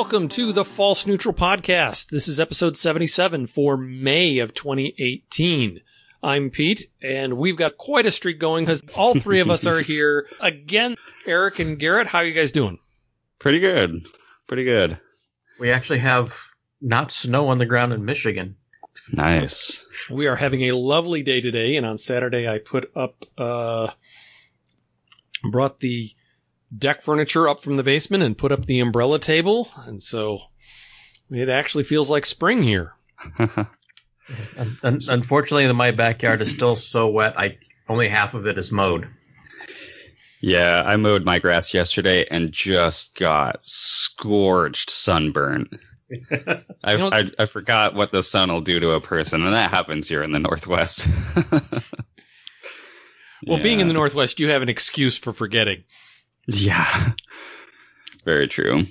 welcome to the False Neutral Podcast. This is episode 77 for May of 2018. I'm Pete, and we've got quite a streak going because all three of us are here again. Eric and Garrett, how are you guys doing? Pretty good. Pretty good. We actually have not snow on the ground in Michigan. Nice. We are having a lovely day today, and on Saturday I put up, uh, brought the deck furniture up from the basement and put up the umbrella table, and so it actually feels like spring here. Un- un- unfortunately, my backyard is still so wet. I only half of it is mowed. Yeah, I mowed my grass yesterday and just got scorched sunburn. I, You know- I I forgot what the sun will do to a person, and that happens here in the Northwest. Well, being in the Northwest, you have an excuse for forgetting. Yeah. Very true.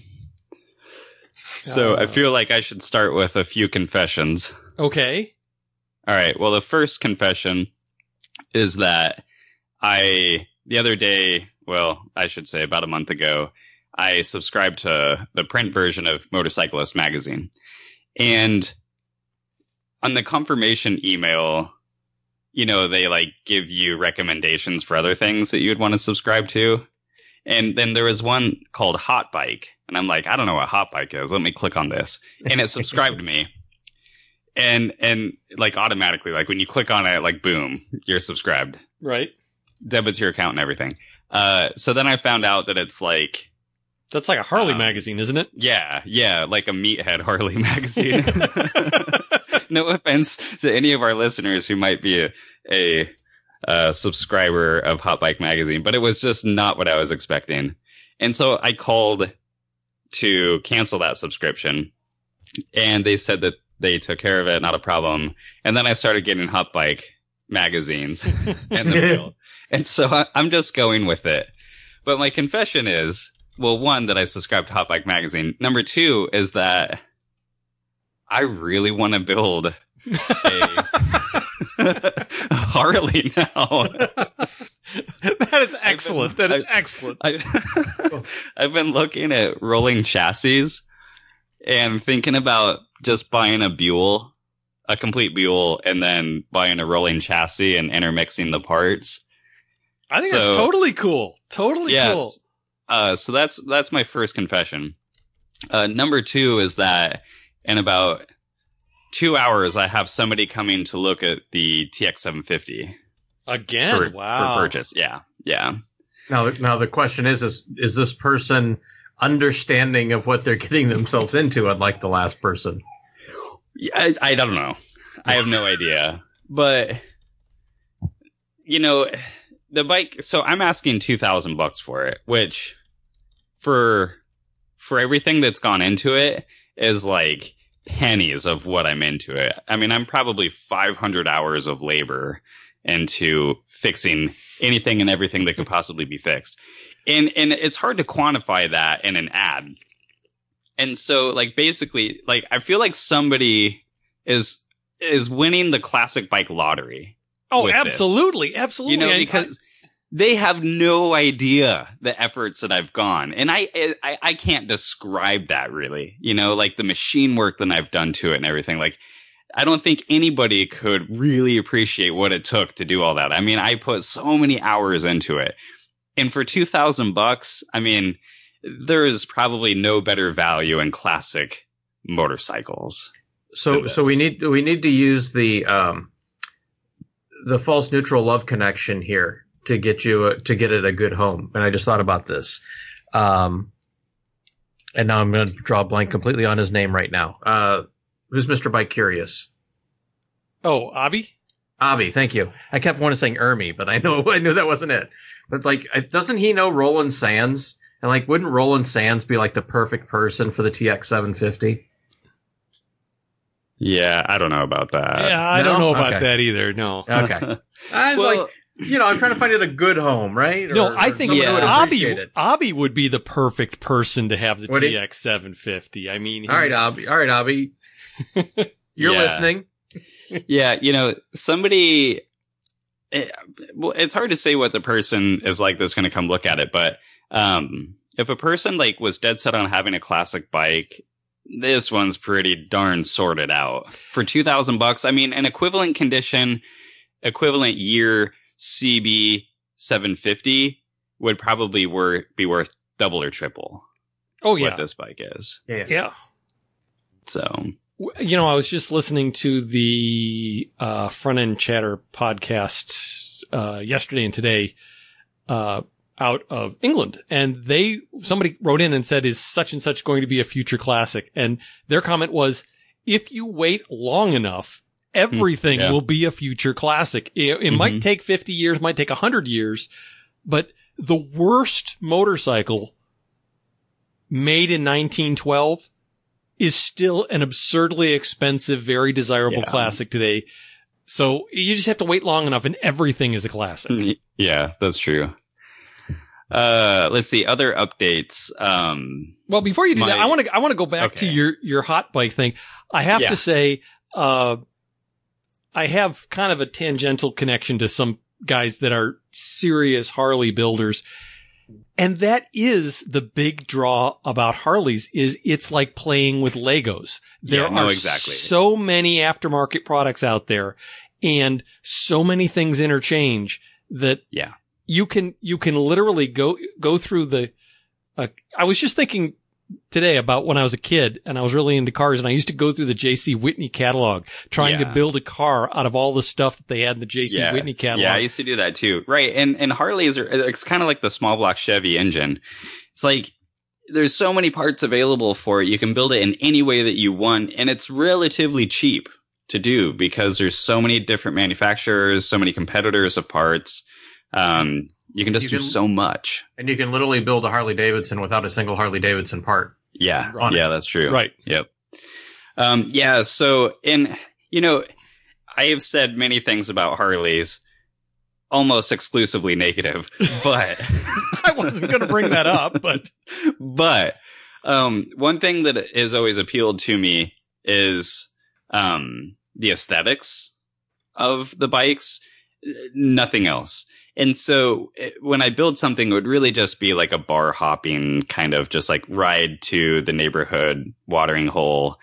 So Uh, I feel like I should start with a few confessions. Okay. All right. Well, the first confession is that I, the other day, well, I should say about a month ago, I subscribed to the print version of Motorcyclist magazine. And on the confirmation email, you know, they like give you recommendations for other things that you would want to subscribe to. And then there was one called Hot Bike. And I'm like, I don't know what Hot Bike is. Let me click on this. And it subscribed me. And, and like automatically, like when you click on it, like boom, you're subscribed. Right. Debits your account and everything. Uh, so then I found out that it's like, That's like a Harley Um, magazine, isn't it? yeah, yeah, like a meathead Harley magazine. no offense to any of our listeners who might be a, a, uh subscriber of Hot Bike magazine, but it was just not what I was expecting. And so I called to cancel that subscription and they said that they took care of it, not a problem. And then I started getting Hot Bike magazines in the mail. And so I, I'm just going with it. But my confession is, well, one, that I subscribe to Hot Bike magazine. Number two is that I really want to build a Harley now. that is excellent. That is I- excellent. I, I've been looking at rolling chassis and thinking about just buying a Buell, a complete Buell, and then buying a rolling chassis and intermixing the parts. I think that's totally cool. Totally Yeah, cool. Uh, so that's that's my first confession. Uh, number two is that in about two hours, I have somebody coming to look at the TX750 Again, for, wow. for purchase. Yeah, yeah. Now, now the question is: is is this person understanding of what they're getting themselves into? Unlike the last person. Yeah, I, I don't know. I have no idea. But you know, the bike. So I'm asking two thousand bucks for it, which for for everything that's gone into it is like pennies of what I'm into it. I mean, I'm probably 500 hours of labor into fixing anything and everything that could possibly be fixed. And and it's hard to quantify that in an ad. And so like basically like I feel like somebody is is winning the classic bike lottery. Oh, with this. absolutely, absolutely. You know, because they have no idea the efforts that I've gone, and I, I I can't describe that really. You know, like the machine work that I've done to it and everything. Like, I don't think anybody could really appreciate what it took to do all that. I mean, I put so many hours into it, and for two thousand bucks, I mean, there is probably no better value in classic motorcycles. So, so we need we need to use the um, the false neutral love connection here to get you a, to get it a good home. And I just thought about this, um, and now I'm going to draw a blank completely on his name right now. Uh, who's Mister Bike Curious? oh, Abby. Abby, thank you. I kept wanting to say Ermi, but I know I knew that wasn't it. But like, doesn't he know Roland Sands? And like, wouldn't Roland Sands be like the perfect person for the TX 750? Yeah, I don't know about that. yeah, I no? don't know about Okay. that either. No. Okay, I Well- like, you know, I'm trying to find it a good home, right? No, Or- I think someone who would Abby, it. Abby would be the perfect person to have the Would? TX 750. I mean, All right, Abby. All right, Abby. You're Yeah. listening. yeah, you know, somebody. It, well, it's hard to say what the person is like that's going to come look at it, but um, if a person like was dead set on having a classic bike, this one's pretty darn sorted out for two thousand bucks. I mean, an equivalent condition, equivalent year CB seven fifty would probably wor- be worth double or triple Oh yeah, what yeah, this bike is. Yeah. yeah. So You know, I was just listening to the uh, Front End Chatter podcast uh, yesterday and today uh, out of England, and they somebody wrote in and said, "Is such and such going to be a future classic?" And their comment was, "If you wait long enough." Everything yeah. will be a future classic. It, it might Mhm. take 50 years, might take 100 years, but the worst motorcycle made in 1912 is still an absurdly expensive, very desirable Yeah. classic today. So you just have to wait long enough and everything is a classic. yeah, that's true. Uh, let's see other updates. Um, Well, before you do that, I want to, I want to go back to your, your hot bike thing. I have Yeah. to say, uh, I have kind of a tangential connection to some guys that are serious Harley builders. And that is the big draw about Harleys is it's like playing with Legos. There Yeah, no, are exactly. so many aftermarket products out there and so many things interchange that Yeah. you can, you can literally go, go through the, uh, I was just thinking today about when I was a kid and I was really into cars and I used to go through the JC Whitney catalog trying to build a car out of all the stuff that they had in the JC yeah, Whitney catalog. yeah, I used to do that too. Right, and and Harleys are it's kind of like the small block Chevy engine. It's like there's so many parts available for it. You can build it in any way that you want, and it's relatively cheap to do because there's so many different manufacturers, so many competitors of parts. Um, you can just You do can- so much. And you can literally build a Harley Davidson without a single Harley Davidson part. Yeah, Right. yeah, that's true. Right. Yep. Um, yeah. So, in you know, I have said many things about Harleys, almost exclusively negative, but I wasn't going to bring that up, but but um, one thing that has always appealed to me is um, the aesthetics of the bikes, nothing else. And so eh, when I build something, it would really just be like a bar hopping kind of just like ride to the neighborhood watering hole,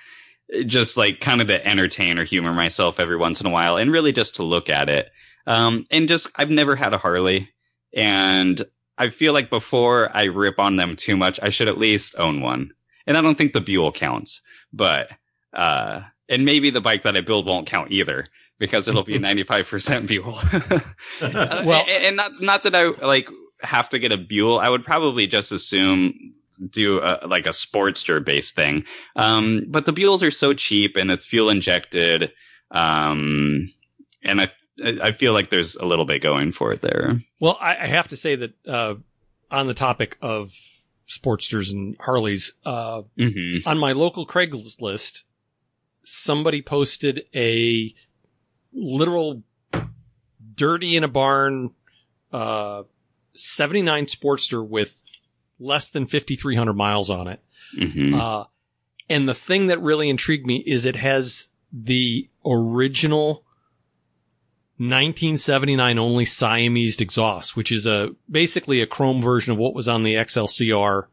just like kind of to entertain or humor myself every once in a while and really just to look at it. Um, and just, I've never had a Harley and I feel like before I rip on them too much, I should at least own one. And I don't think the Buell counts, but, uh, and maybe the bike that I build won't count either because it'll be 95% Buell. Uh, Well- and, and not, not that I like have to get a Buell. I would probably just assume do a, like a Sportster based thing. Um, but the Buells are so cheap and it's fuel injected. Um, and I, I feel like there's a little bit going for it there. well, I, I have to say that, uh, on the topic of Sportsters and Harleys, uh, Mm-hmm. on my local Craigslist, somebody posted a literal dirty in a barn, uh, 79 Sportster with less than 5,300 miles on it. Mm-hmm. Uh, and the thing that really intrigued me is it has the original 1979 only Siamese exhaust, which is a basically a chrome version of what was on the XLCR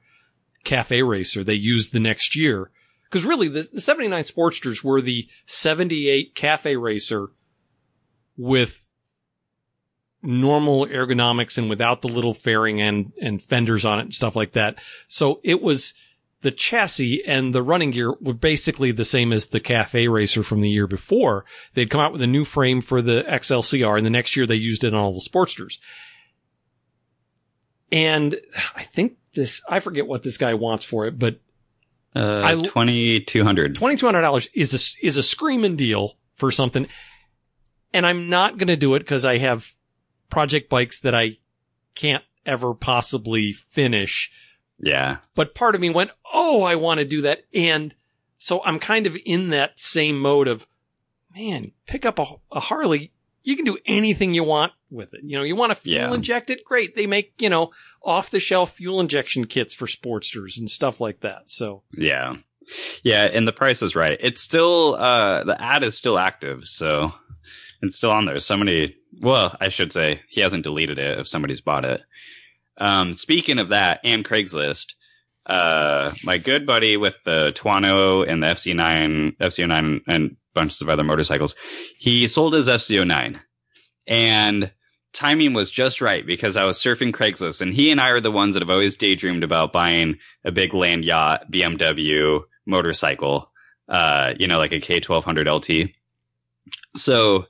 Cafe Racer they used the next year. Because really, the, the 79 Sportsters were the 78 Cafe Racer with normal ergonomics and without the little fairing and, and fenders on it and stuff like that. So it was the chassis and the running gear were basically the same as the Cafe Racer from the year before. They'd come out with a new frame for the XLCR and the next year they used it on all the Sportsters. And I think this, I forget what this guy wants for it, but Uh, I- 2200. $2,200 is a, is a screaming deal for something. And I'm not going to do it because I have project bikes that I can't ever possibly finish. Yeah. But part of me went, Oh, I want to do that. And so I'm kind of in that same mode of, man, pick up a, a Harley. You can do anything you want with it. You know, you want to fuel Yeah. inject it? Great. They make, you know, off the shelf fuel injection kits for Sportsters and stuff like that. So Yeah. Yeah. And the price is right. It's still, uh, the ad is still active. So it's still on there. Somebody, well, I should say he hasn't deleted it if somebody's bought it. Um, speaking of that, and Craigslist, uh, my good buddy with the Tuono and the FZ9, FZ09, and bunches of other motorcycles, he sold his FZ09, and timing was just right because I was surfing Craigslist, and he and I are the ones that have always daydreamed about buying a big land yacht BMW motorcycle, uh, you know, like a K1200 LT. So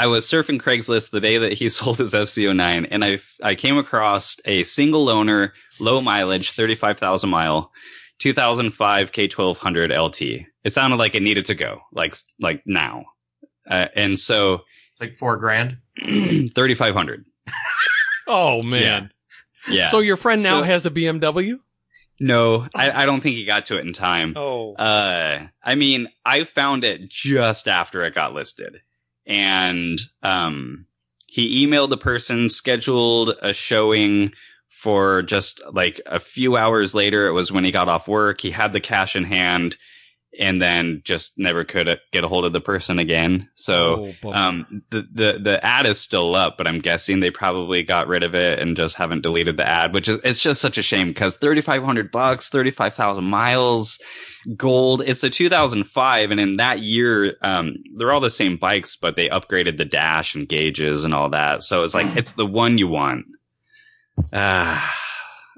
I was surfing Craigslist the day that he sold his FZ09, and I I came across a single owner, low mileage, 35,000 mile, 2005 K1200 LT. It sounded like it needed to go, like like now, uh, and so like four grand. 3,500. Oh man. Yeah. So your friend now So- has a BMW? no, I, I don't think he got to it in time. Oh. Uh, I mean, I found it just after it got listed, and um, he emailed the person, scheduled a showing for just like a few hours later. It was when he got off work. He had the cash in hand, and then just never could get a hold of the person again. So. Oh. Um, the, the, the ad is still up, but I'm guessing they probably got rid of it and just haven't deleted the ad, which is, it's just such a shame because 3,500 bucks, 35,000 miles, gold. It's a 2005. And in that year, um, they're all the same bikes, but they upgraded the dash and gauges and all that. So it's like, it's the one you want. Ah.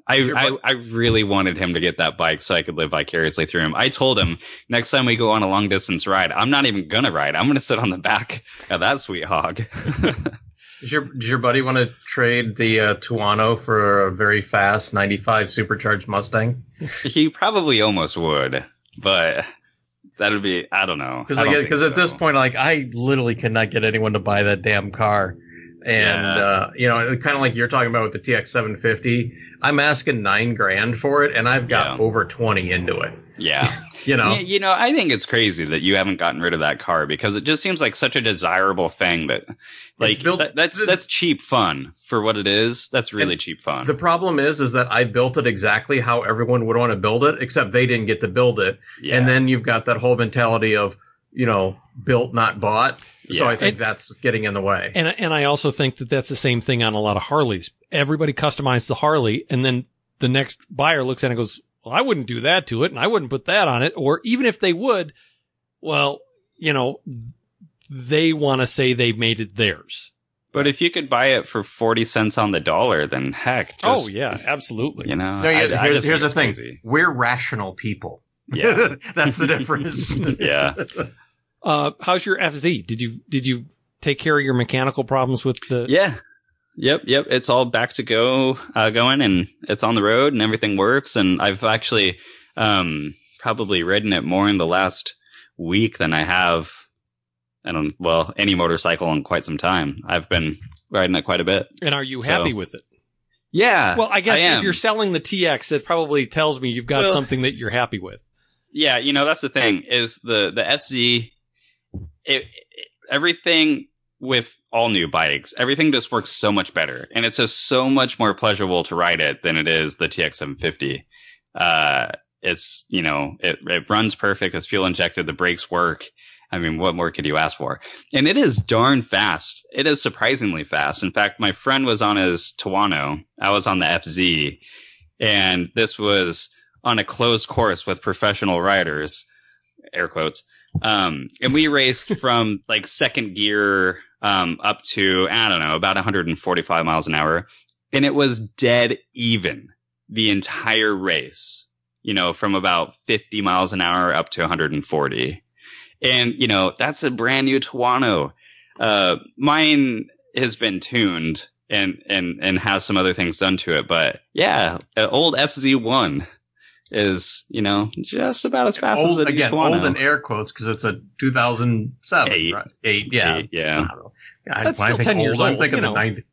I, I, I really wanted him to get that bike so I could live vicariously through him. I told him next time we go on a long distance ride, I'm not even gonna ride. I'm gonna sit on the back of that sweet hog. Does your does your buddy want to trade the uh, Tuono for a very fast '95 supercharged Mustang? he probably almost would, but that would be I don't know. Because because at this point, like I literally cannot get anyone to buy that damn car. And Yeah. uh, you know, kind of like you're talking about with the TX 750, I'm asking nine grand for it, and I've got Yeah. over 20 into it. yeah. You know, You know, I think it's crazy that you haven't gotten rid of that car because it just seems like such a desirable thing that, like, built- that- that's that's cheap fun for what it is. That's really cheap fun. the problem is, is that I built it exactly how everyone would want to build it, except they didn't get to build it. yeah. And then you've got that whole mentality of, you know, built not bought. So I think And- that's getting in the way. And and I also think that that's the same thing on a lot of Harleys. Everybody customizes the Harley, and then the next buyer looks at it and goes, "Well, I wouldn't do that to it, and I wouldn't put that on it." Or even if they would, well, you know, they want to say they made it theirs. but if you could buy it for forty cents on the dollar, then heck. Oh, just, oh yeah, absolutely. You know, No, yeah, I- I here's, just here's the think thing: crazy. we're rational people. Yeah. that's the difference. Yeah. Uh, how's your FZ? Did you did you take care of your mechanical problems with the? Yeah. Yep, yep. It's all back to go, uh, going, and it's on the road, and everything works. And I've actually um, probably ridden it more in the last week than I have, I don't, well, any motorcycle in quite some time. I've been riding it quite a bit. And are you So- happy with it? Yeah. Well, I guess if you're selling the TX, it probably tells me you've got Well- something that you're happy with. yeah, you know that's the thing is the the FZ. It, it- everything with all new bikes, everything just works so much better, and it's just so much more pleasurable to ride it than it is the TX750. Uh, it's you know it it runs perfect. It's fuel injected. The brakes work. I mean, what more could you ask for? And it is darn fast. It is surprisingly fast. In fact, my friend was on his Tuono. I was on the FZ, and this was on a closed course with professional riders, air quotes. Um, and we raced from like second gear um, up to I don't know about 145 miles an hour, and it was dead even the entire race. You know, from about 50 miles an hour up to 140, and you know that's a brand new Tuono. Uh, mine has been tuned and and and has some other things done to it, but yeah, old FZ1 is you know just about as fast as old, a new again, Tuono. old in air quotes because it's a 2007, Eight. right? Eight, yeah, Eight, yeah. I don't know. I- That's still think 10 years old I'm thinking you the know. 90.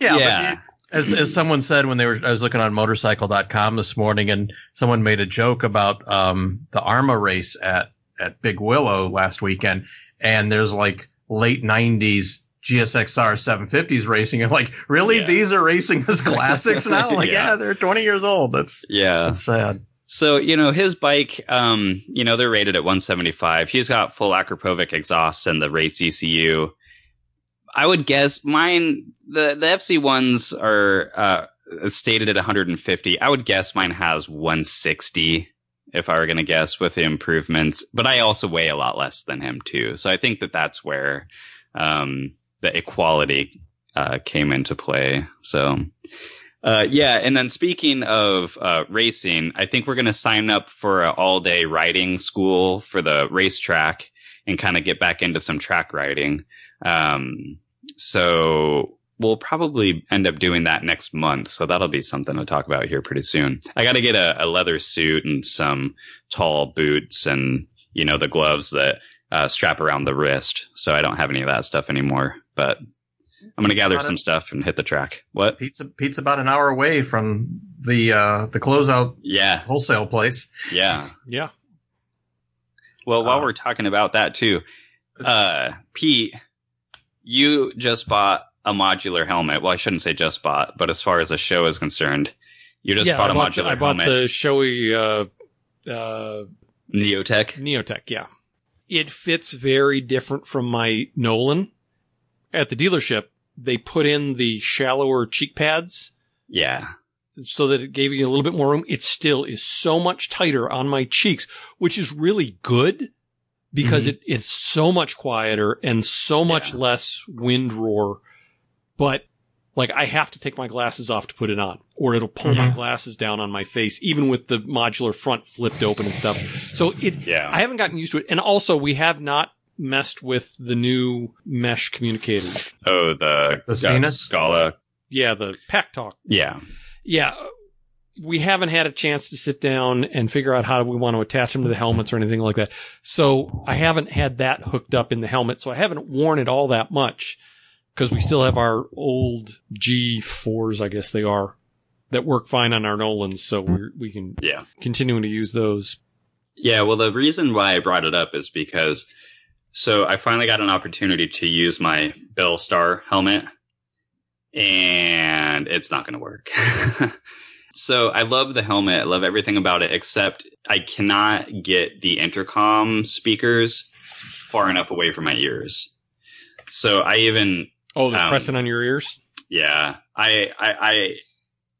Yeah, Yeah. but as as someone said when they were, I was looking on motorcycle.com this morning, and someone made a joke about um the AHRMA race at at Big Willow last weekend, and there's like late 90s. GSXR 750s racing. You're like, really? Yeah. These are racing as classics now? Like, Yeah. yeah. they're 20 years old. That's yeah. that's sad. So, you know, his bike, um, you know, they're rated at 175. He's got full Akrapovic exhausts and the race ECU. I would guess mine, the, the FC ones are, uh, stated at 150. I would guess mine has 160 if I were going to guess with the improvements. But I also weigh a lot less than him too, so I think that that's where um, the equality uh, came into play. So. Uh, yeah, and then speaking of uh, racing, I think we're going to sign up for an all-day riding school for the racetrack and kind of get back into some track riding. Um, so we'll probably end up doing that next month. So that'll be something to talk about here pretty soon. I got to get a, a, leather suit and some tall boots and, you know, the gloves that uh, strap around the wrist. So I don't have any of that stuff anymore, but I'm going to gather some stuff and hit the track. What? Pizza, pizza about an hour away from the, uh, the closeout yeah. wholesale place. Yeah. Yeah. Well, while uh, we're talking about that too, uh, Pete, you just bought a modular helmet. Well, I shouldn't say just bought, but as far as the show is concerned, you just yeah, bought I a bought modular the, I bought helmet. the Shoei uh, uh, Neotec. Neotec. Yeah, it fits very different from my Nolan. At the dealership, they put in the shallower cheek pads. Yeah. So that it gave you a little bit more room. It still is so much tighter on my cheeks, which is really good because Mm-hmm. it, it's so much quieter and so much Yeah. less wind roar. But like I have to take my glasses off to put it on or it'll pull my Mhm. glasses down on my face, even with the modular front flipped open and stuff. So it, Yeah. I haven't gotten used to it. And also we have not messed with the new mesh communicators. oh, the, The Zenus? Scala. Yeah, the pack talk. Yeah. Yeah. We haven't had a chance to sit down and figure out how do we want to attach them to the helmets or anything like that. So I haven't had that hooked up in the helmet. So I haven't worn it all that much because we still have our old G4s, I guess they are, that work fine on our Nolans. So hmm. we're, we can Yeah. continuing to use those. Yeah, well, the reason why I brought it up is because so I finally got an opportunity to use my Bell Star helmet, and it's not going to work. so I love the helmet, I love everything about it, except I cannot get the intercom speakers far enough away from my ears. So I even Oh, they're Um, pressing on your ears? yeah, I, I, I,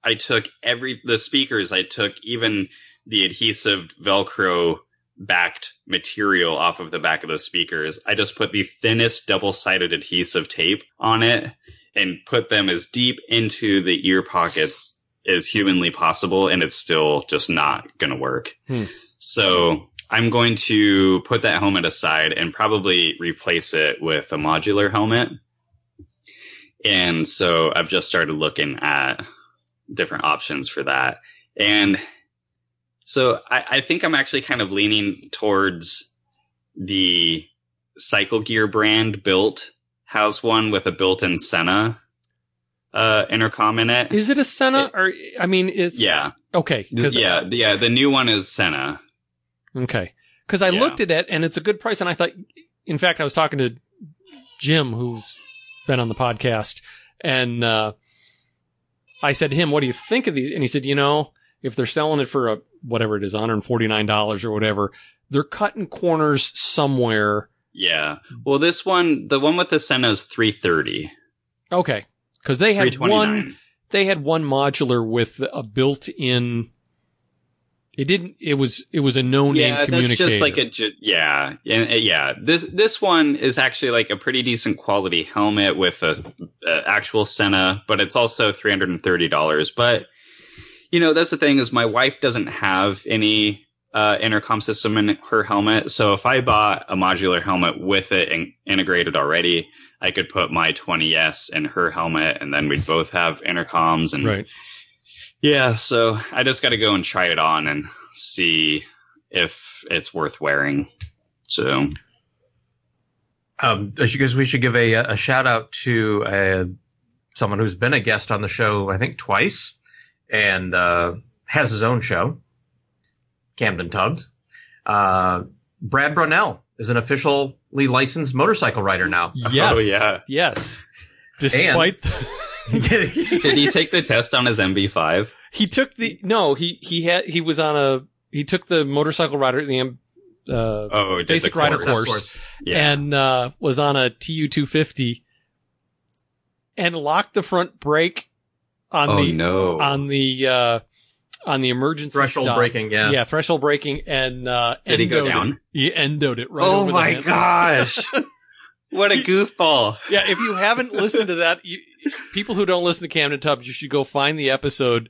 I took every the speakers. I took even the adhesive Velcro backed material off of the back of the speakers. I just put the thinnest double sided adhesive tape on it and put them as deep into the ear pockets as humanly possible, and it's still just not going to work. Hmm. So I'm going to put that helmet aside and probably replace it with a modular helmet. And so I've just started looking at different options for that. And so I, I think I'm actually kind of leaning towards the Cycle Gear brand built has one with a built-in Sena uh, intercom in it. Is it a Sena or, I mean, it's, yeah, okay. Yeah, yeah. The new one is Sena. Okay. Cause I Yeah. looked at it and it's a good price. And I thought, in fact, I was talking to Jim, who's been on the podcast and, uh, I said to him, what do you think of these? And he said, you know, if they're selling it for a, whatever it is, $149 or whatever, they're cutting corners somewhere. Yeah. Well, this one, the one with the Sena is 330. Okay. Cause they had one, they had one modular with a built-in. It didn't. It was. It was a no-name yeah, that's just like a yeah, uh, yeah. This this one is actually like a pretty decent quality helmet with a, a actual Sena, but it's also three hundred and thirty dollars. But you know, that's the thing is my wife doesn't have any uh, intercom system in her helmet, so if I bought a modular helmet with it in- integrated already, I could put my 20s in her helmet, and then we'd both have intercoms and right. yeah, so I just got to go and try it on and see if it's worth wearing. So, Um, I should- guess we should give a, a shout out to uh, someone who's been a guest on the show, I think twice, and uh, has his own show, Camden Tubbs. Uh, Brad Brownell is an officially licensed motorcycle rider now. Yes. Oh, yeah. Yes. Despite did he take the test on his MB5? he took the no he he had he was on a he took the motorcycle rider the um, uh Oh, Basic the rider course. course. Yeah. and uh was on a TU two fifty and locked the front brake on oh the no! on the uh, on the emergency Threshold stop. braking, yeah. yeah, threshold braking, and uh, Did he go endoed it. down? He endoed it right oh over my hand. gosh! what a goofball! Yeah, if you haven't listened to that, you, people who don't listen to Camden Tubbs, you should go find the episode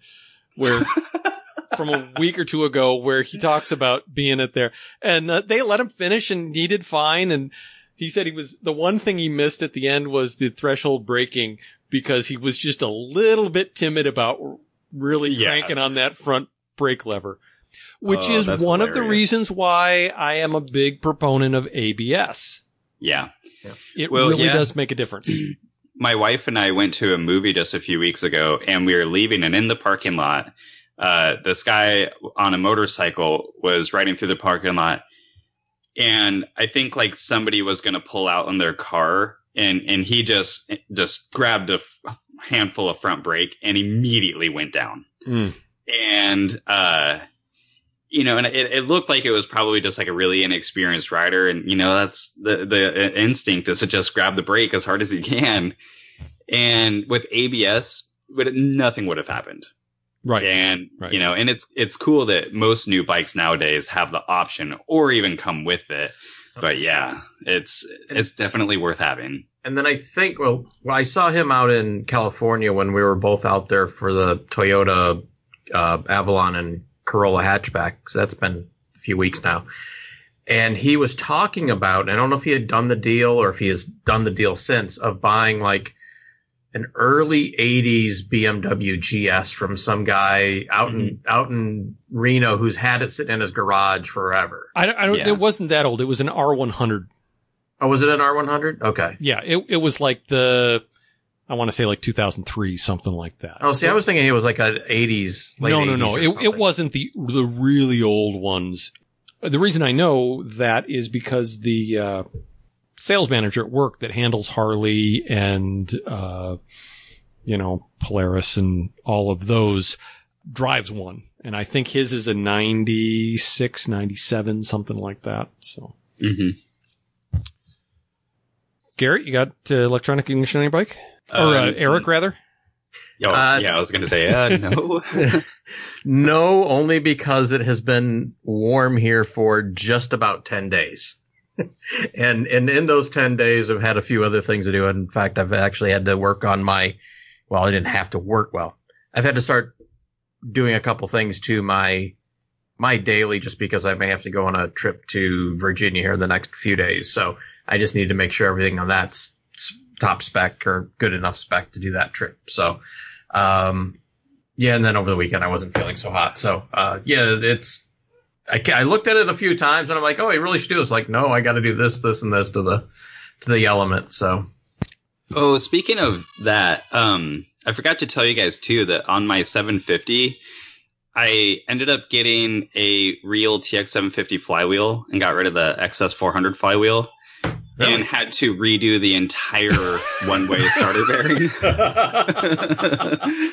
where from a week or two ago where he talks about being it there, and uh, they let him finish, and he did fine. And he said he was the one thing he missed at the end was the threshold braking because he was just a little bit timid about really Yeah. cranking on that front brake lever. Which Oh, is one of the reasons why I am a big proponent of ABS. Yeah. It Well, really yeah. does make a difference. my wife and I went to a movie just a few weeks ago, and we were leaving, and in the parking lot, uh, this guy on a motorcycle was riding through the parking lot, and I think like somebody was going to pull out on their car, and and he just just grabbed a f- handful of front brake and immediately went down, Mm. and uh. You know, and it, it looked like it was probably just like a really inexperienced rider, and you know that's the the instinct is to just grab the brake as hard as you can, and with ABS, but nothing would have happened. Right. And Right. you know, and it's it's cool that most new bikes nowadays have the option or even come with it. But yeah, it's it's definitely worth having. And then I think, well, well, I saw him out in California when we were both out there for the Toyota uh, Avalon and Corolla hatchback. So that's been a few weeks now. And he was talking about, I don't know if he had done the deal or if he has done the deal since, of buying like an early 80s BMW GS from some guy out in out in Reno who's had it sitting in his garage forever. I, I don't, Yeah. it wasn't that old. It was an R100. Oh, was it an R100? Okay. Yeah. It, it was like the, I want to say like 2003, something like that. Oh, see, I was thinking it was like an 80s. Late no, no, 80s no. It, it wasn't the, the really old ones. The reason I know that is because the, uh, sales manager at work that handles Harley and, uh, you know, Polaris and all of those drives one. And I think his is a 96, 97, something like that. So. hmm Garrett, you got uh, electronic ignition on your bike? Or uh, Eric, rather? Oh, Uh, yeah, I was gonna say uh, no. no, only because it has been warm here for just about 10 days. and and in those 10 days I've had a few other things to do. In fact, I've actually had to work on my well, I didn't have to work well. I've had to start doing a couple things to my my daily just because I may have to go on a trip to Virginia here in the next few days. So I just need to make sure everything on that's top spec or good enough spec to do that trip. So um yeah, and then over the weekend I wasn't feeling so hot. So uh, yeah, it's I, I looked at it a few times and I'm like, oh, I really should do this. Like, no, I got to do this, this, and this to the to the element. So Oh, speaking of that, um, I forgot to tell you guys too that on my 750, I ended up getting a real TX 750 flywheel and got rid of the XS 400 flywheel Really? and had to redo the entire one way starter bearing.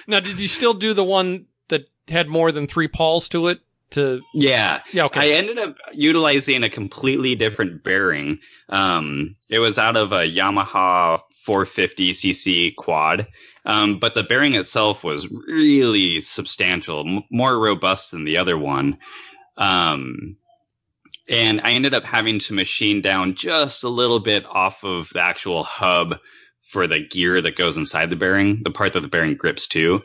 Now, did you still do the one that had more than three pawls to it? To yeah. yeah, I ended up utilizing a completely different bearing. Um, it was out of a Yamaha 450cc quad, um, but the bearing itself was really substantial, m- more robust than the other one. Um, and I ended up having to machine down just a little bit off of the actual hub for the gear that goes inside the bearing, the part that the bearing grips to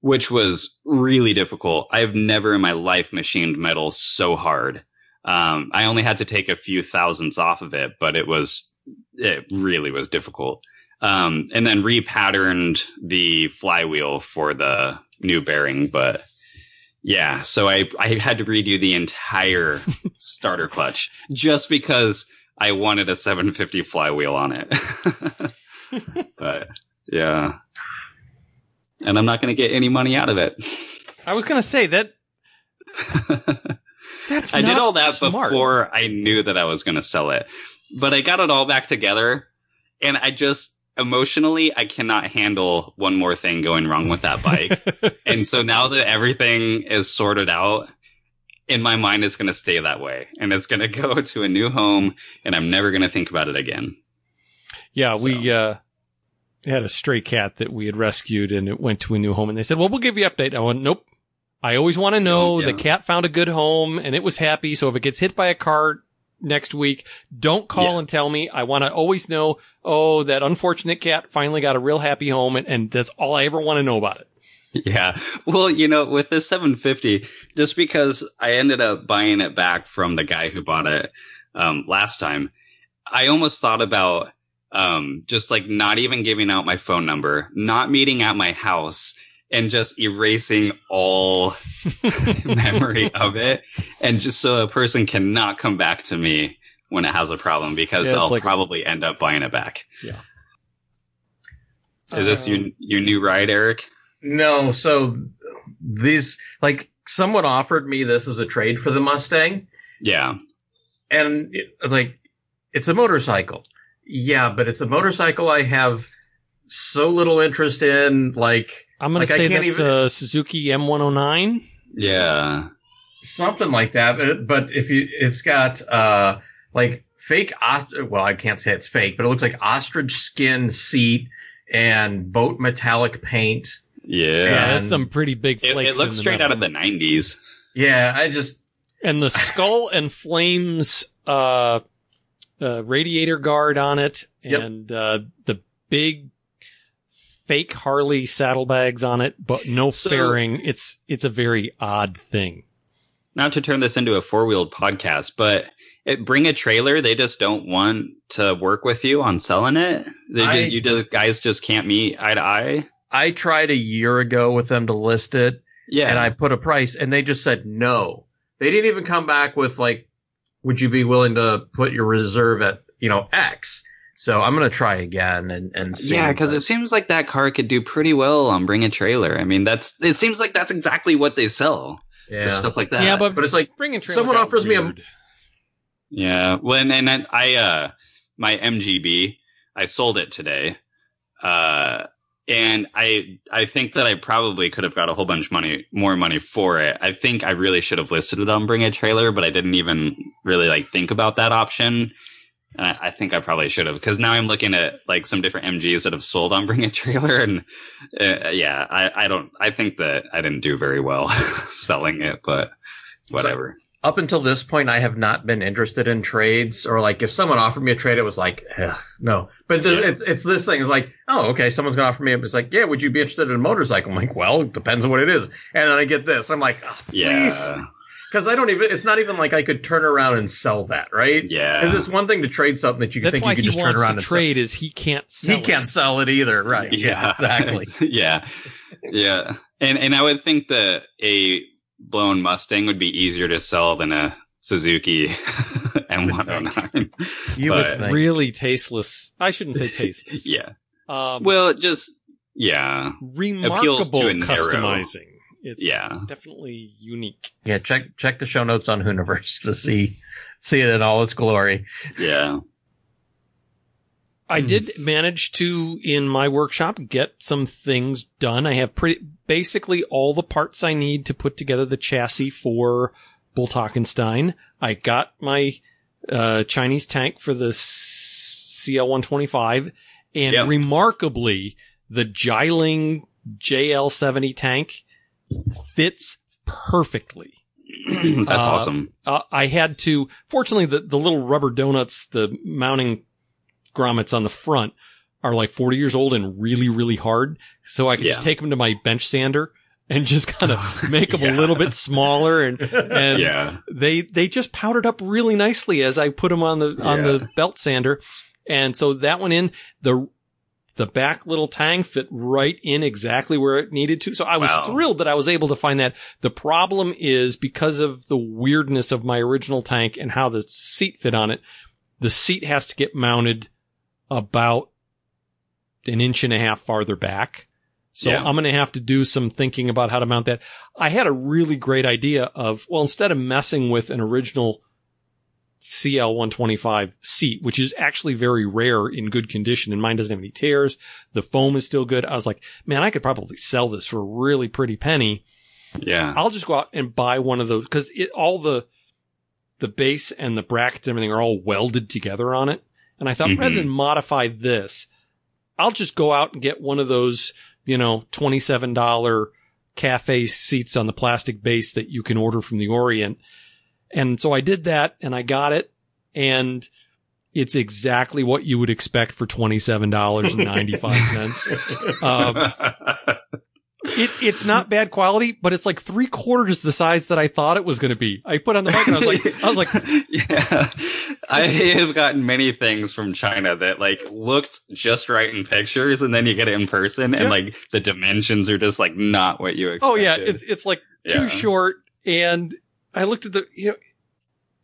which was really difficult. I've never in my life machined metal so hard. Um, I only had to take a few thousandths off of it, but it was, it really was difficult. Um, and then repatterned the flywheel for the new bearing, but yeah, so I, I had to redo the entire starter clutch just because I wanted a 750 flywheel on it. but yeah. And I'm not going to get any money out of it. I was gonna say that that's I did all that smart. before I knew that I was going to sell it. But I got it all back together and I just emotionally I cannot handle one more thing going wrong with that bike. and so now that everything is sorted out, in my mind it's going to stay that way and it's going to go to a new home and I'm never going to think about it again. yeah, we uh, had a stray cat that we had rescued and it went to a new home and they said, well, we'll give you an update. I went, nope. I always want to know Yeah. the cat found a good home and it was happy. So if it gets hit by a car next week, don't call Yeah. and tell me. I want to always know, oh, that unfortunate cat finally got a real happy home and, and that's all I ever want to know about it. Yeah. Well, you know, with the 750, just because I ended up buying it back from the guy who bought it um, last time, I almost thought about um, just like not even giving out my phone number, not meeting at my house, and just erasing all memory of it, and just so a person cannot come back to me when it has a problem because Yeah, I'll like- probably end up buying it back. Yeah. Is this Um, your your new ride, Eric? No, so these like someone offered me this as a trade for the Mustang, Yeah. and it- like it's a motorcycle. Yeah, but it's a motorcycle I have so little interest in. Like I'm going Like, to I say can't that's even- a Suzuki M109. Yeah. something like that. But- But if you, it's got uh like fake ostrich. Well, I can't say it's fake, but it looks like ostrich skin seat and boat metallic paint. Yeah. Yeah, that's some pretty big It, flakes. it looks in the straight out of the 90s. Yeah, I just and the skull and flames uh, uh radiator guard on it Yep. and uh the big fake Harley saddlebags on it but no So- fairing it's it's a very odd thing Not to turn this into a four wheeled podcast, but it, bring a trailer. They just don't want to work with you on selling it. They I- just, you just, guys just can't meet eye to eye. I tried a year ago with them to list it, Yeah. and I put a price, and they just said no. They didn't even come back with like, "Would you be willing to put your reserve at you know X?" So I'm gonna try again and and see. yeah, because it seems like that car could do pretty well on bring a trailer. I mean, that's it seems like that's exactly what they sell. yeah, Stuff like that. yeah but, but it's like Bring bringing trailer someone got offers me a- Yeah. When and then I uh my MGB, I sold it today. Uh and I I think that I probably could have got a whole bunch money more money for it. I think I really should have listed it on Bring a Trailer, but I didn't even really like think about that option. And I, I think I probably should have because now I'm looking at like some different MGs that have sold on Bring a Trailer, and uh, yeah, I I don't I think that I didn't do very well selling it, but whatever. Up until this point, I have not been interested in trades or like if someone offered me a trade, it was like, Ugh, no. But Yeah. it's it's this thing. It's like, oh, okay, someone's gonna offer me. It's like, yeah, would you be interested in a motorcycle? I'm like, well, it depends on what it is. And then I get this. I'm like, oh, please, yeah, because I don't even. It's not even like I could turn around and sell that, right? yeah. Because it's one thing to trade something that you that's think you could just turn around to and trade is he can't sell. sell He it. can't sell it either, right? Yeah, exactly. yeah, yeah. And and I would think that a blown Mustang would be easier to sell than a Suzuki M109. You But- would think. really tasteless i shouldn't say tasteless yeah. um Well, just yeah, remarkable to a narrow- customizing it's Yeah. definitely unique Yeah, check check the show notes on Hooniverse to see see it in all its glory. yeah. I Hmm. did manage to, in my workshop, get some things done. I have pretty, basically all the parts I need to put together the chassis for Bull Hockenstein. I got my, uh, Chinese tank for the CL125 and Yep. remarkably, the Jialing JL70 tank fits perfectly. That's Uh, awesome. Uh, I had to, fortunately, the, the little rubber donuts, the mounting grommets on the front are like 40 years old and really, really hard. So I could just take them to my bench sander and just kind of make them Yeah. a little bit smaller and, and yeah, they, they just powdered up really nicely as I put them on the, on the belt sander. And so that went in the, the back little tang fit right in exactly where it needed to. So I was Wow. thrilled that I was able to find that. The problem is because of the weirdness of my original tank and how the seat fit on it, the seat has to get mounted about an inch and a half farther back. So Yeah. I'm going to have to do some thinking about how to mount that. I had a really great idea of, well, instead of messing with an original CL 125 seat, which is actually very rare in good condition and mine doesn't have any tears. The foam is still good. I was like, man, I could probably sell this for a really pretty penny. yeah, I'll just go out and buy one of those because all the the base and the brackets and everything are all welded together on it. And I thought Mhm. rather than modify this, I'll just go out and get one of those, you know, $27 cafe seats on the plastic base that you can order from the Orient. And so I did that and I got it and it's exactly what you would expect for $27.95. um, it, it's not bad quality, but it's like three quarters the size that I thought it was going to be. I put on the mic and I was like, I was like, yeah, I have gotten many things from China that like looked just right in pictures, and then you get it in person, and Yeah. like the dimensions are just like not what you expected. oh yeah, it's, it's like too Yeah. short. And I looked at the, you know,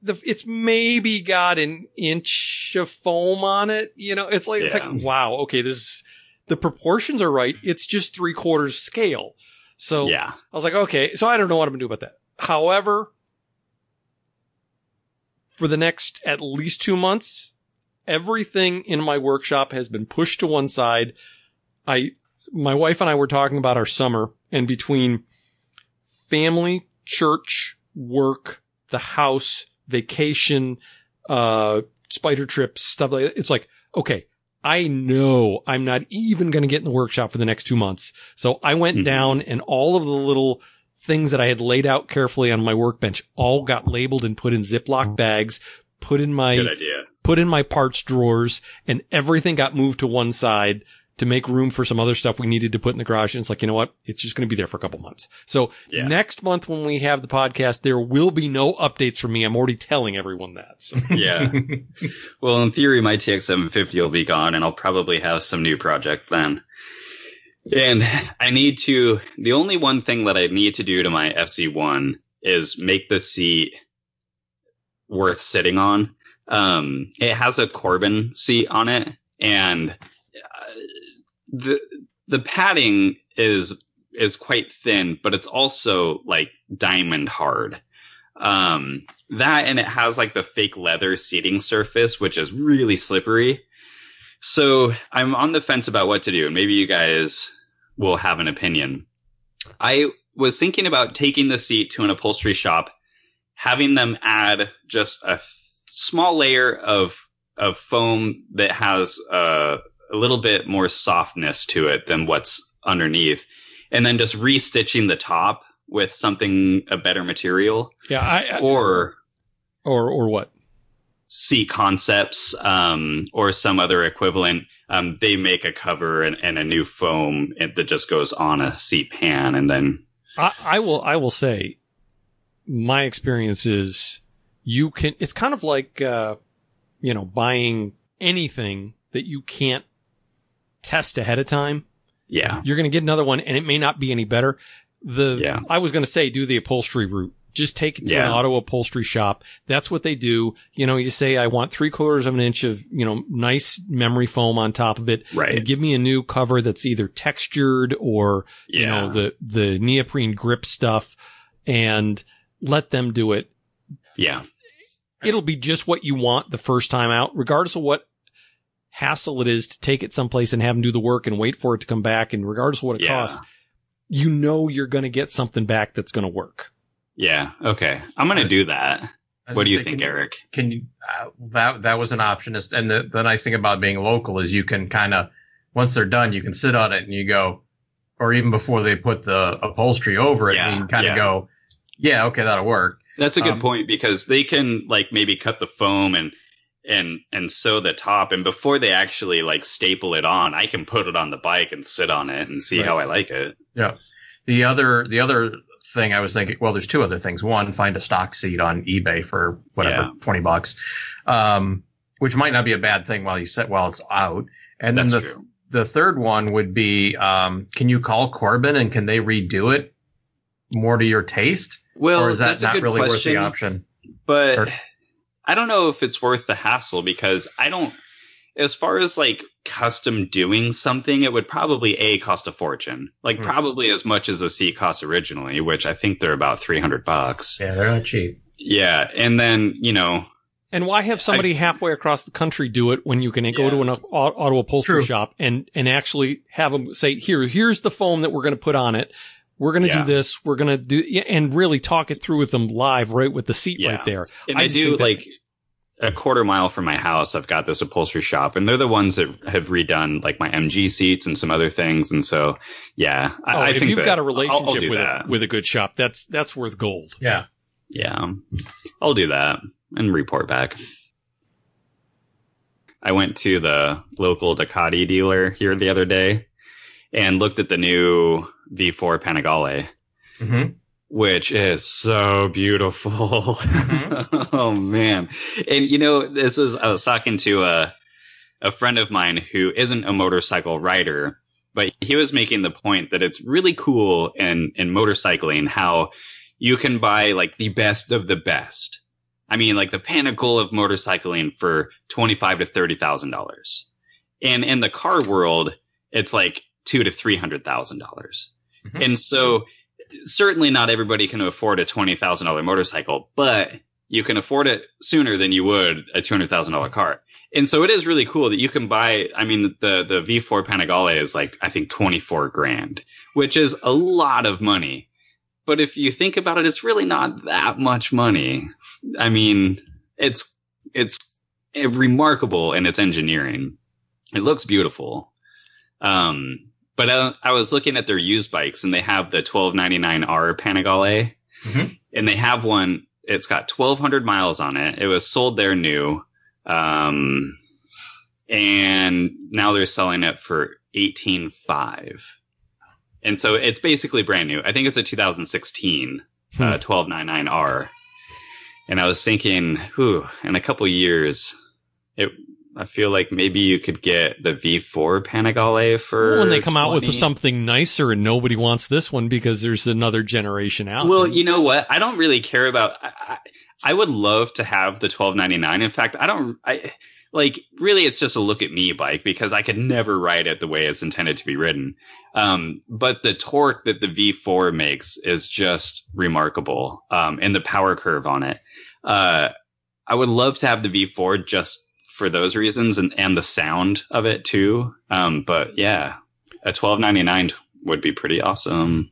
the, it's maybe got an inch of foam on it. You know, it's like, it's like, wow, okay, this is, the proportions are right. It's just three quarters scale. So yeah, I was like, okay, so I don't know what I'm gonna do about that. However, for the next at least two months, everything in my workshop has been pushed to one side. I, my wife and I were talking about our summer and between family, church, work, the house, vacation, uh, Spyder trips, stuff like that. It's like, okay, I know I'm not even going to get in the workshop for the next two months. So I went Mhm. down and all of the little things that I had laid out carefully on my workbench all got labeled and put in Ziploc bags, put in my, good idea. put in my parts drawers and everything got moved to one side to make room for some other stuff we needed to put in the garage. And it's like, you know what? It's just going to be there for a couple months. So Yeah. next month when we have the podcast, there will be no updates from me. I'm already telling everyone that. So. Yeah. well, in theory, my TX750 will be gone, and I'll probably have some new project then. And I need to. The only one thing that I need to do to my FZ1 is make the seat worth sitting on. Um, it has a Corbin seat on it, and the the padding is is quite thin, but it's also like diamond hard. Um, that and it has like the fake leather seating surface, which is really slippery. So I'm on the fence about what to do, and maybe you guys will have an opinion. I was thinking about taking the seat to an upholstery shop, having them add just a f- small layer of of foam that has uh, a little bit more softness to it than what's underneath, and then just restitching the top with something a better material Yeah. I, I or or, or what? Seat Concepts um, or some other equivalent. Um, they make a cover and, and a new foam that just goes on a C pan, and then I, I will, I will say my experience is you can, it's kind of like, uh, you know, buying anything that you can't test ahead of time. yeah, You're going to get another one and it may not be any better. The, Yeah. I was going to say do the upholstery route. Just take it to Yeah. an auto upholstery shop. That's what they do. You know, you say, I want three quarters of an inch of, you know, nice memory foam on top of it. right, And give me a new cover that's either textured or, yeah, you know, the, the neoprene grip stuff and let them do it. yeah, It'll be just what you want the first time out, regardless of what hassle it is to take it someplace and have them do the work and wait for it to come back. And regardless of what it Yeah. costs, you know, you're going to get something back that's going to work. yeah. Okay, I'm gonna do that. What do you say, think, can Eric? Can you? Uh, that that was an option. Is- And the the nice thing about being local is you can kind of once they're done, you can sit on it and you go, or even before they put the upholstery over it, Yeah, you can kind of yeah. go, yeah, okay, that'll work. That's a good Um, point because they can like maybe cut the foam and and and sew the top, and before they actually like staple it on, I can put it on the bike and sit on it and see Right. how I like it. Yeah the other the other thing I was thinking, well, there's two other things. One, find a stock seat on eBay for whatever Yeah. twenty bucks, um, which might not be a bad thing while you sit while it's out. And That's then the true. the third one would be, um, can you call Corbin and can they redo it more to your taste, Well, or is that not really worth question. the option? but Or- I don't know if it's worth the hassle because I don't. As far as like custom doing something, it would probably a cost a fortune, like Hmm. probably as much as the seat cost originally, which I think they're about three hundred bucks. Yeah, they're not cheap. Yeah, and then you know, And why have somebody halfway across the country do it when you can go to an auto upholstery True. shop and, and actually have them say, here, here's the foam that we're going to put on it. We're going to Yeah. do this. We're going to do, yeah, and really talk it through with them live, right with the seat Yeah. right there. and I I, do that- like a quarter mile from my house, I've got this upholstery shop, and they're the ones that have redone like my MG seats and some other things. And so, yeah, I, Oh, I if think you've that got a I'll- I'll relationship do with a, with a good shop, that's that's worth gold. Yeah. Yeah, I'll do that and report back. I went to the local Ducati dealer here the other day and looked at the new V4 Panigale, hmm which is so beautiful. Mhm. oh man. And you know, this was I was talking to a a friend of mine who isn't a motorcycle rider, but he was making the point that it's really cool in in motorcycling how you can buy like the best of the best. I mean, like the pinnacle of motorcycling for twenty five to thirty thousand dollars, and in the car world, it's like two to three hundred thousand dollars. Mhm. And so, certainly not everybody can afford a twenty thousand dollar motorcycle, but you can afford it sooner than you would a two hundred thousand dollar car. And so it is really cool that you can buy. I mean, the the V4 Panigale is like I think twenty four grand, which is a lot of money. But if you think about it, it's really not that much money. I mean, it's it's remarkable in its engineering. It looks beautiful. Um, but I, I was looking at their used bikes, and they have the 1299R Panigale, Mhm. and they have one. It's got 1,200 miles on it. It was sold there new, um, and now they're selling it for 18.5. And so it's basically brand new. I think it's a 2016 Hmm. uh, 1299R. And I was thinking, whew, in a couple years, it. I feel like maybe you could get the V4 Panigale for when they come out with something nicer and nobody wants this one because there's another generation out. Well, you know what? I don't really care about. I, I, would love to have the twelve ninety nine. In fact, I don't. I like really. It's just a look at me bike because I could never ride it the way it's intended to be ridden. Um, but the torque that the V4 makes is just remarkable. Um, and the power curve on it. Uh, I would love to have the V4 just for those reasons and, and the sound of it too. Um, but yeah, a twelve ninety nine would be pretty awesome.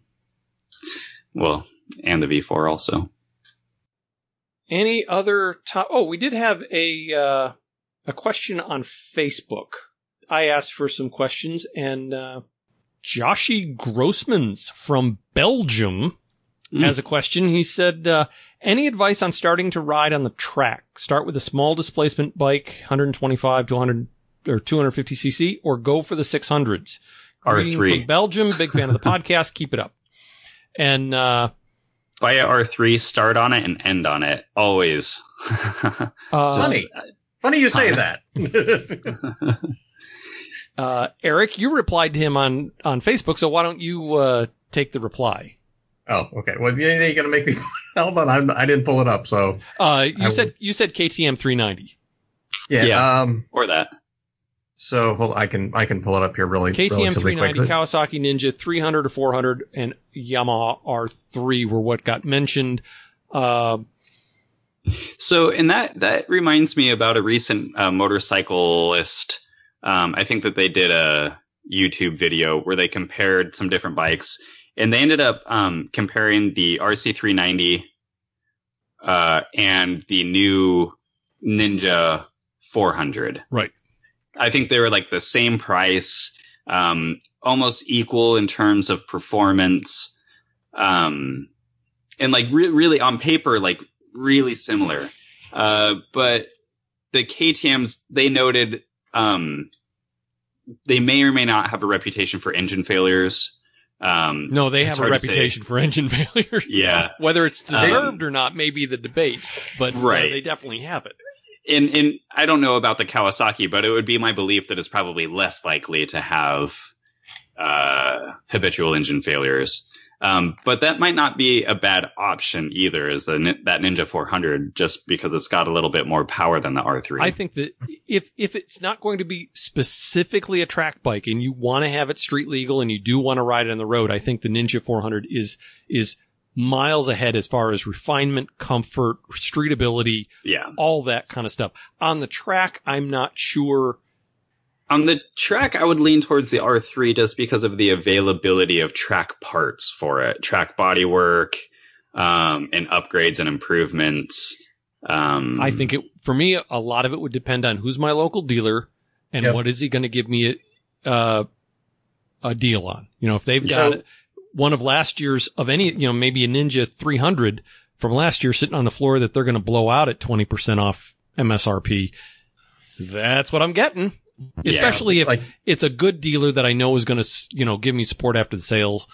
Well, and the V4 also. Any other top? Oh, we did have a uh, a question on Facebook. I asked for some questions, and uh, Joshy Grossmans from Belgium Mm. has a question. He said, uh, "Any advice on starting to ride on the track? Start with a small displacement bike, 125 to 100 or 250 cc, or go for the 600s." Greeting R3. from Belgium. Big fan of the podcast. Keep it up. And uh, Buy a R3, start on it, and end on it. Always. uh, Funny. Funny you say that. Uh, Eric, you replied to him on, on Facebook, so why don't you, uh, take the reply? Oh, okay. Well, you ain't gonna make me. Hold on, I'm, I didn't pull it up. So Uh, you I said, you said KTM 390. yeah. Yeah. Um. or that. So hold, I can I can pull it up here really quickly. KTM 390, quick. Kawasaki Ninja 300 or 400, and Yamaha R3 were what got mentioned. Uh, So, and that that reminds me about a recent uh, motorcyclist. Um, I think that they did a YouTube video where they compared some different bikes, and they ended up um, comparing the RC390 uh, and the new Ninja 400. Right. I think they were like the same price, um, almost equal in terms of performance, um, and like re- really on paper, like really similar. Uh, but the KTM's they noted um, they may or may not have a reputation for engine failures. Um, no, they have a hard to say. reputation for engine failures. Yeah. Whether it's Um, deserved or not may be the debate, but uh, Right. they definitely have it. and and I don't know about the Kawasaki, but it would be my belief that it's probably less likely to have uh, habitual engine failures. Um, but that might not be a bad option either. Is the that Ninja 400 just because it's got a little bit more power than the R3? I think that if if it's not going to be specifically a track bike and you want to have it street legal and you do want to ride it on the road, I think the Ninja 400 is is miles ahead as far as refinement, comfort, streetability, yeah. all that kind of stuff. On the track, I'm not sure. On the track, I would lean towards the R3 just because of the availability of track parts for it, track bodywork, um, and upgrades and improvements. Um, I think it for me a lot of it would depend on who's my local dealer and Yep. what is he going to give me a, uh, a deal on. You know, if they've So- got one of last year's of any, you know, maybe a Ninja 300 from last year sitting on the floor that they're going to blow out at 20% off MSRP. That's what I'm getting. Yeah. Especially if like it's a good dealer that I know is going to, you know, give me support after the sales.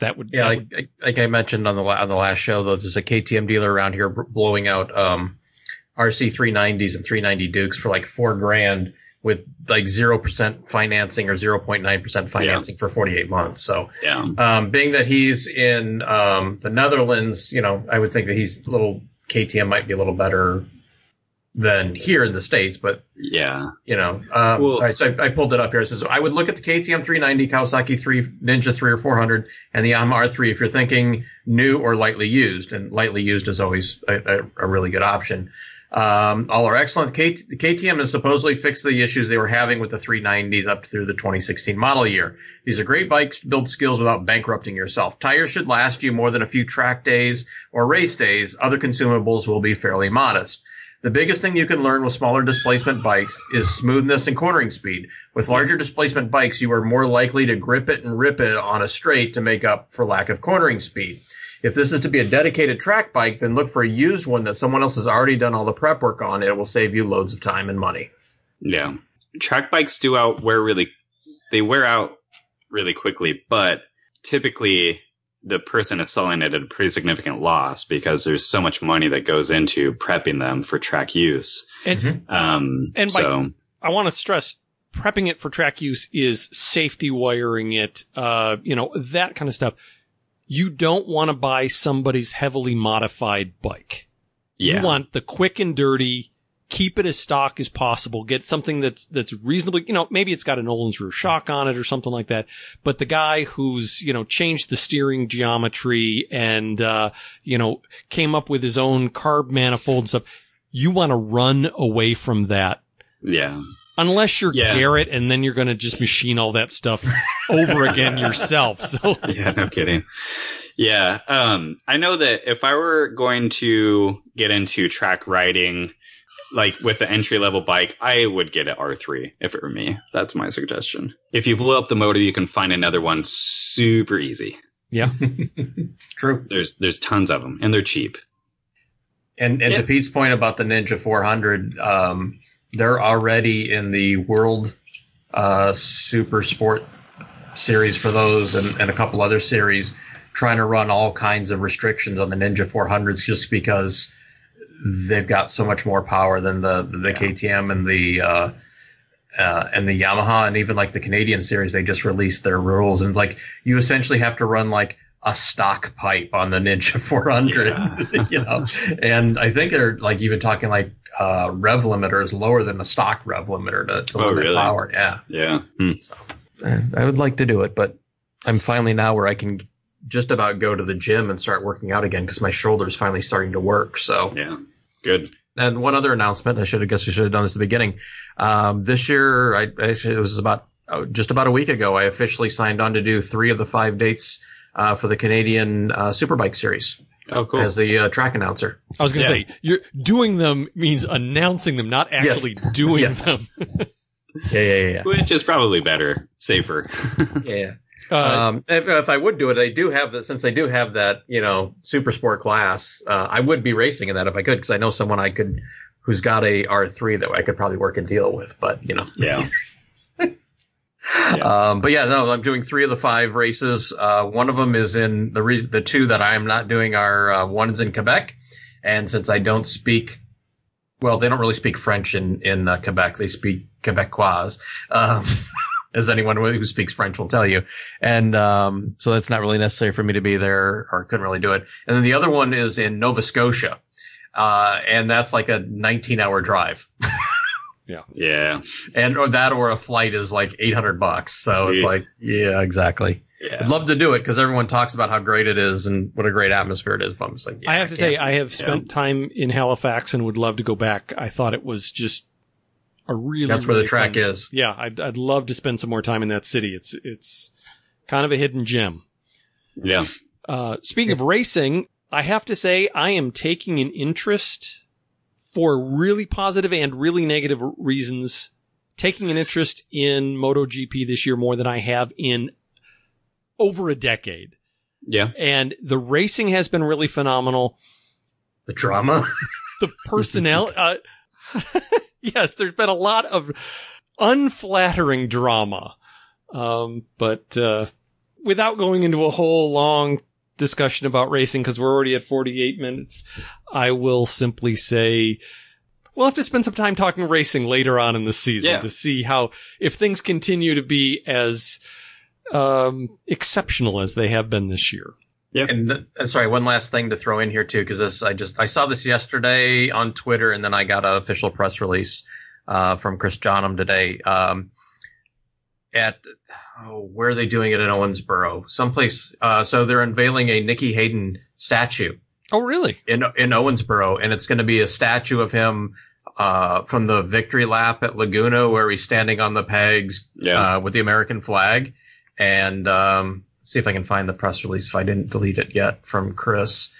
That would, Yeah, that like, would- like I mentioned on the on the last show, though, there's a KTM dealer around here blowing out um, RC 390s and 390 Dukes for like four grand with like zero percent financing or 0.9 percent financing for 48 months. So, yeah. um, being that he's in um, the Netherlands, you know, I would think that he's a little KTM might be a little better than here in the states, but Yeah. you know, um, Well- right. So I, I pulled it up here. It says I would look at the KTM 390, Kawasaki 3, Ninja 3 or 400, and the Yamaha R3 if you're thinking new or lightly used. And lightly used is always a, a, a really good option. Um, all are excellent. K, the KTM has supposedly fixed the issues they were having with the 390s up through the 2016 model year. These are great bikes to build skills without bankrupting yourself. Tires should last you more than a few track days or race days. Other consumables will be fairly modest. The biggest thing you can learn with smaller displacement bikes is smoothness and cornering speed. With larger displacement bikes, you are more likely to grip it and rip it on a straight to make up for lack of cornering speed. If this is to be a dedicated track bike, then look for a used one that someone else has already done all the prep work on. It will save you loads of time and money. Yeah. Track bikes do out wear really they wear out really quickly, but typically the person is selling it at a pretty significant loss because there's so much money that goes into prepping them for track use. and Um And by- so I want to stress prepping it for track use is safety wiring it, uh, you know, that kind of stuff. You don't want to buy somebody's heavily modified bike. yeah. You want the quick and dirty, keep it as stock as possible, get something that's, that's reasonably, you know, maybe it's got an Ohlins rear shock on it or something like that. But the guy who's, you know, changed the steering geometry and, uh, you know, came up with his own carb manifold and stuff, you want to run away from that yeah. unless you're Yeah. Garrett and then you're going to just machine all that stuff over again yourself. So yeah, no kidding. Yeah. Um, I know that if I were going to get into track riding, like with the entry level bike, I would get an R3 if it were me. That's my suggestion. If you blow up the motor, you can find another one super easy. yeah, True. There's there's tons of them and they're cheap. And and Yeah. to Pete's point about the Ninja 400, um, they're already in the World uh, Super Sport series for those, and, and a couple other series, trying to run all kinds of restrictions on the Ninja 400s just because they've got so much more power than the the Yeah. KTM and the uh, uh, and the Yamaha, and even like the Canadian series, they just released their rules, and like you essentially have to run like a stock pipe on the Ninja 400, Yeah. you know. And I think they're like even talking like uh, rev limiter is lower than the stock rev limiter to, to Oh, limit really? power. Yeah, Yeah. Hmm. Uh, I would like to do it, but I'm finally now where I can just about go to the gym and start working out again because my shoulder's finally starting to work. So. Yeah. Good. And one other announcement, I should have guess I should have done this at the beginning. Um, this year, I actually it was about oh, just about a week ago. I officially signed on to do three of the five dates uh, for the Canadian uh, Superbike Series Oh, cool. as the uh, track announcer. I was going to Yeah. say you're doing them means announcing them, not actually doing Yes. them. Yeah, yeah, yeah, Which is probably better, safer. yeah. yeah. Uh, um, if, if I would do it, I do have that since they do have that, you know, super sport class. Uh, I would be racing in that if I could, because I know someone I could who's got a R3 that I could probably work and deal with. But you know, yeah. Um, but yeah, no, I'm doing three of the five races. Uh, one of them is in the re- the two that I am not doing are uh, one is in Quebec, and since I don't speak, well, they don't really speak French in in uh, Quebec. They speak Quebecois, um, as anyone who speaks French will tell you. And um, so that's not really necessary for me to be there, or couldn't really do it. And then the other one is in Nova Scotia, uh, and that's like a 19 hour drive Yeah. Yeah, and or that or a flight is like 800 bucks so it's Yeah. like yeah exactly Yeah. i'd love to do it because everyone talks about how great it is and what a great atmosphere it is but i'm just like yeah, I have to can't. say, I have spent time in Halifax and would love to go back. I thought it was just a really that's where the track fun- is Yeah, I'd I'd love to spend some more time in that city. It's it's kind of a hidden gem. Yeah. Uh, speaking of racing, I have to say I am taking an interest for really positive and really negative reasons, taking an interest in MotoGP this year more than I have in over a decade. Yeah. And the racing has been really phenomenal. The drama. The personnel, uh, yes, there's been a lot of unflattering drama. Um, but, uh, without going into a whole long discussion about racing, because we're already at 48 minutes, I will simply say, we'll have to spend some time talking racing later on in the season Yeah. to see how, if things continue to be as, um, exceptional as they have been this year. And th- uh, sorry, one last thing to throw in here too, because this I just I saw this yesterday on Twitter, and then I got an official press release uh, from Chris Johnham today. Um, at oh, where are they doing it in Owensboro? Someplace. Uh, so they're unveiling a Nicky Hayden statue Oh, really? in in Owensboro, and it's going to be a statue of him uh, from the victory lap at Laguna, where he's standing on the pegs Yeah. uh, with the American flag. And um, see if I can find the press release if I didn't delete it yet from Chris.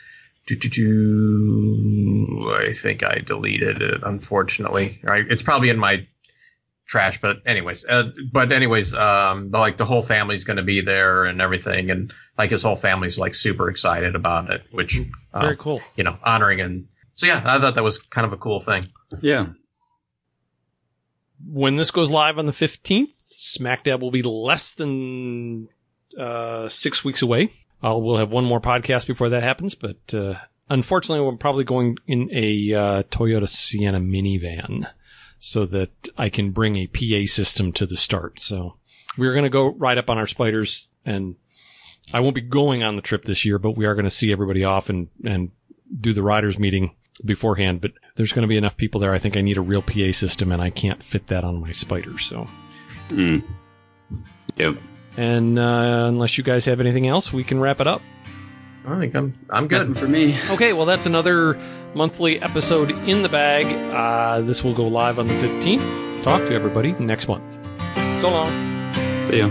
Do, do, do. I think I deleted it, unfortunately. Right, it's probably in my trash, but anyways, uh, but anyways, um, the, like the whole family's going to be there and everything, and like his whole family's like super excited about it, which uh, Very cool. you know, honoring and so yeah, I thought that was kind of a cool thing. yeah. when this goes live on the 15th, SmackDab will be less than uh, six weeks away. I'll, we'll have one more podcast before that happens, but uh, unfortunately, we're probably going in a uh, Toyota Sienna minivan so that I can bring a PA system to the start. So we're going to go right up on our Spyders, and I won't be going on the trip this year, but we are going to see everybody off and and do the riders meeting beforehand. But there's going to be enough people there. I think I need a real PA system, and I can't fit that on my Spyder. So. Mm. Yep. And uh, unless you guys have anything else, we can wrap it up. I think I'm I'm Nothing good. for me. Okay, well, that's another monthly episode in the bag. Uh, this will go live on the 15th. Talk to everybody next month. So long. See ya.